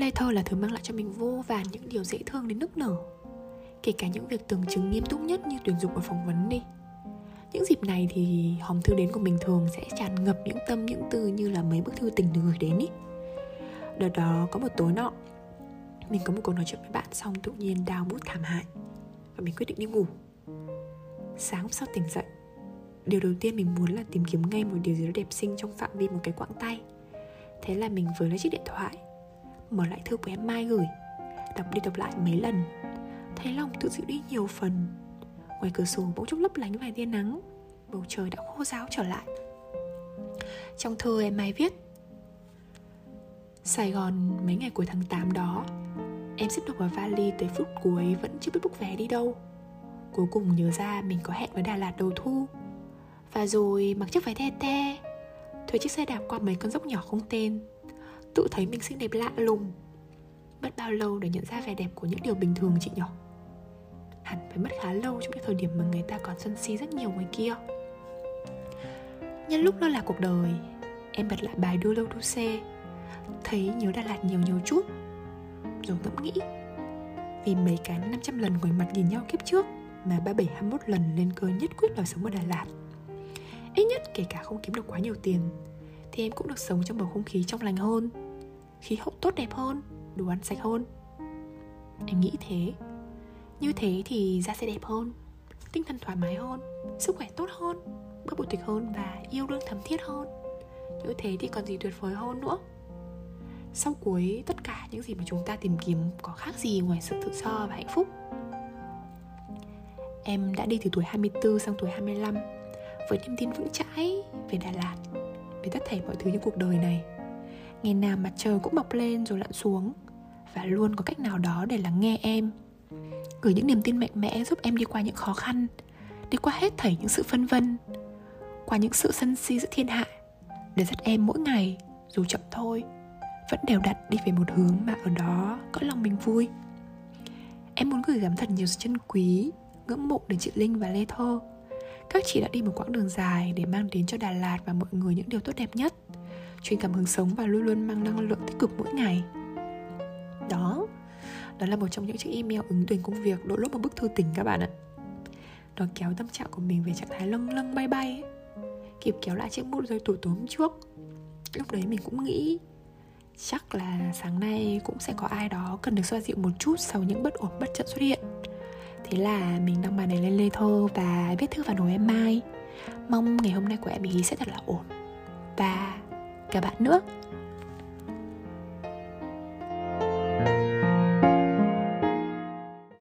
Lê thơ là thứ mang lại cho mình vô vàn những điều dễ thương đến nức nở. Kể cả những việc tưởng chứng nghiêm túc nhất như tuyển dụng và phỏng vấn đi. Những dịp này thì hòm thư đến của mình thường sẽ tràn ngập những tâm những từ như là mấy bức thư tình được gửi đến ý. Đợt đó có một tối nọ, mình có một cuộc nói chuyện với bạn xong tự nhiên đau bút thảm hại và mình quyết định đi ngủ. Sáng hôm sau tỉnh dậy, điều đầu tiên mình muốn là tìm kiếm ngay một điều gì đó đẹp xinh trong phạm vi một cái quãng tay. Thế là mình vừa lấy chiếc điện thoại mở lại thư của em mai gửi. Đọc đi đọc lại mấy lần. Thấy lòng tự dịu đi nhiều phần. Ngoài cửa sổ bỗng chốc lấp lánh vài tia nắng. Bầu trời đã khô ráo trở lại. Trong thư em mai viết, Sài Gòn mấy ngày cuối tháng 8 đó, Em xếp đồ vào vali tới phút cuối vẫn chưa biết book vé đi đâu. Cuối cùng nhớ ra mình có hẹn với Đà Lạt đầu thu. Và rồi mặc chiếc váy the te, Thuê chiếc xe đạp qua mấy con dốc nhỏ không tên. Tự thấy mình xinh đẹp lạ lùng. Mất bao lâu để nhận ra vẻ đẹp của những điều bình thường chị nhỏ? Hẳn phải mất khá lâu trong những thời điểm mà người ta còn sân si rất nhiều ngoài kia. Nhân lúc lo là cuộc đời, Em bật lại bài đưa lâu đu xe. Thấy nhớ Đà Lạt nhiều nhiều chút. Rồi ngẫm nghĩ, Vì mấy cái 500 lần ngồi mặt nhìn nhau kiếp trước Mà 3721 lần lên cơ nhất quyết đòi sống ở Đà Lạt. Ít nhất kể cả không kiếm được quá nhiều tiền thì em cũng được sống trong bầu không khí trong lành hơn, Khí hậu tốt đẹp hơn, Đồ ăn sạch hơn. Em nghĩ thế. Như thế thì da sẽ đẹp hơn, Tinh thần thoải mái hơn, Sức khỏe tốt hơn, Bớt bụi tịch hơn và yêu đương thấm thiết hơn. Như thế thì còn gì tuyệt vời hơn nữa. Sau cuối tất cả những gì mà chúng ta tìm kiếm có khác gì ngoài sự tự do và hạnh phúc? Em đã đi từ tuổi 24 sang tuổi 25 Với niềm tin vững chãi về Đà Lạt. Về tất thảy mọi thứ trong cuộc đời này. Ngày nào mặt trời cũng mọc lên rồi lặn xuống, Và luôn có cách nào đó để lắng nghe em. Gửi những niềm tin mạnh mẽ giúp em đi qua những khó khăn, Đi qua hết thảy những sự phân vân, Qua những sự sân si giữa thiên hạ, Để dắt em mỗi ngày, dù chậm thôi, vẫn đều đặn đi về một hướng mà ở đó có lòng mình vui. Em muốn gửi gắm thật nhiều sự chân quý, ngưỡng mộ đến chị linh và lê thơ các chị đã đi một quãng đường dài để mang đến cho đà lạt và mọi người những điều tốt đẹp nhất. Truyền cảm hứng sống và luôn luôn mang năng lượng tích cực mỗi ngày. Đó đó là một trong những chiếc email ứng tuyển công việc đổ lốp một bức thư tình các bạn ạ. Nó kéo tâm trạng của mình về trạng thái lâng lâng bay bay kịp kéo lại chiếc mút rơi tủ tối hôm trước. Lúc đấy mình cũng nghĩ chắc là sáng nay cũng sẽ có ai đó cần được xoa dịu một chút sau những bất ổn bất trận xuất hiện thế là mình đăng bài này lên lê thơ và viết thư vào nồi em mai. Mong ngày hôm nay của em ý sẽ thật là ổn. Và cả bạn nữa.